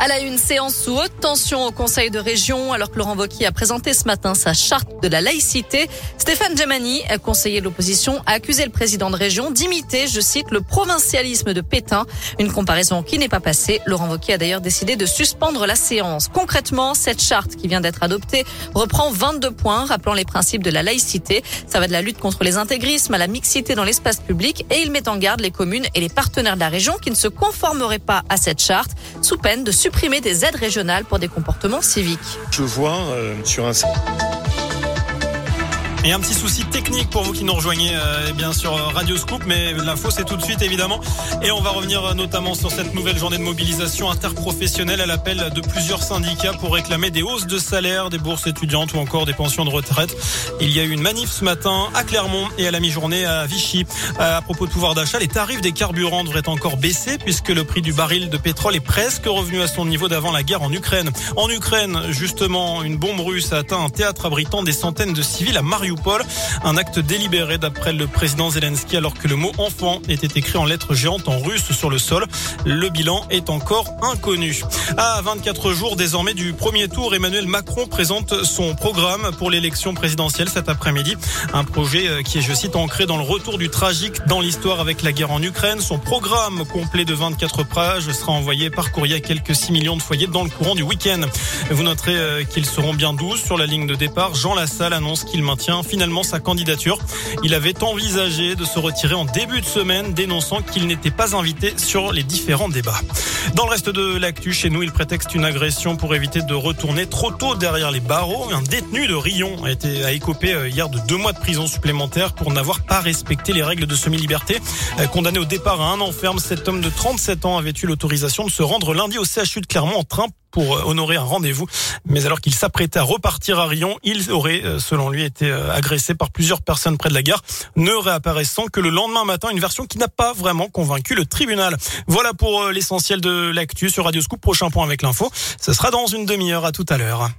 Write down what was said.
À la une séance sous haute tension au Conseil de région, alors que Laurent Wauquiez a présenté ce matin sa charte de la laïcité, Stéphane Djemani, conseiller de l'opposition, a accusé le président de région d'imiter, je cite, le provincialisme de Pétain. Une comparaison qui n'est pas passée. Laurent Wauquiez a d'ailleurs décidé de suspendre la séance. Concrètement, cette charte qui vient d'être adoptée reprend 22 points rappelant les principes de la laïcité. Ça va de la lutte contre les intégrismes à la mixité dans l'espace public et il met en garde les communes et les partenaires de la région qui ne se conformeraient pas à cette charte sous peine de supprimer des aides régionales pour des comportements civiques. Je vois euh, sur un et un petit souci technique pour vous qui nous rejoignez euh, bien sûr Radio Scoop, mais l'info c'est tout de suite évidemment. Et on va revenir euh, notamment sur cette nouvelle journée de mobilisation interprofessionnelle à l'appel de plusieurs syndicats pour réclamer des hausses de salaire, des bourses étudiantes ou encore des pensions de retraite. Il y a eu une manif ce matin à Clermont et à la mi-journée à Vichy. Euh, à propos de pouvoir d'achat, les tarifs des carburants devraient encore baisser puisque le prix du baril de pétrole est presque revenu à son niveau d'avant la guerre en Ukraine. En Ukraine, justement, une bombe russe a atteint un théâtre abritant des centaines de civils à Mariupol. Paul, Un acte délibéré d'après le président Zelensky alors que le mot enfant était écrit en lettres géantes en russe sur le sol. Le bilan est encore inconnu. À 24 jours désormais du premier tour, Emmanuel Macron présente son programme pour l'élection présidentielle cet après-midi. Un projet euh, qui est, je cite, ancré dans le retour du tragique dans l'histoire avec la guerre en Ukraine. Son programme complet de 24 pages sera envoyé par courrier à quelques 6 millions de foyers dans le courant du week-end. Vous noterez euh, qu'ils seront bien 12 sur la ligne de départ. Jean Lassalle annonce qu'il maintient finalement sa candidature. Il avait envisagé de se retirer en début de semaine, dénonçant qu'il n'était pas invité sur les différents débats. Dans le reste de l'actu, chez nous, il prétexte une agression pour éviter de retourner trop tôt derrière les barreaux. Un détenu de Rion a été à écopé euh, hier de deux mois de prison supplémentaire pour n'avoir pas respecté les règles de semi-liberté. Euh, condamné au départ à un an ferme, cet homme de 37 ans avait eu l'autorisation de se rendre lundi au CHU de Clermont en train pour euh, honorer un rendez-vous. Mais alors qu'il s'apprêtait à repartir à Rion, il aurait, euh, selon lui, été euh, agressé par plusieurs personnes près de la gare, ne réapparaissant que le lendemain matin, une version qui n'a pas vraiment convaincu le tribunal. Voilà pour l'essentiel de l'actu sur Radio Scoop. Prochain point avec l'info. Ce sera dans une demi-heure. À tout à l'heure.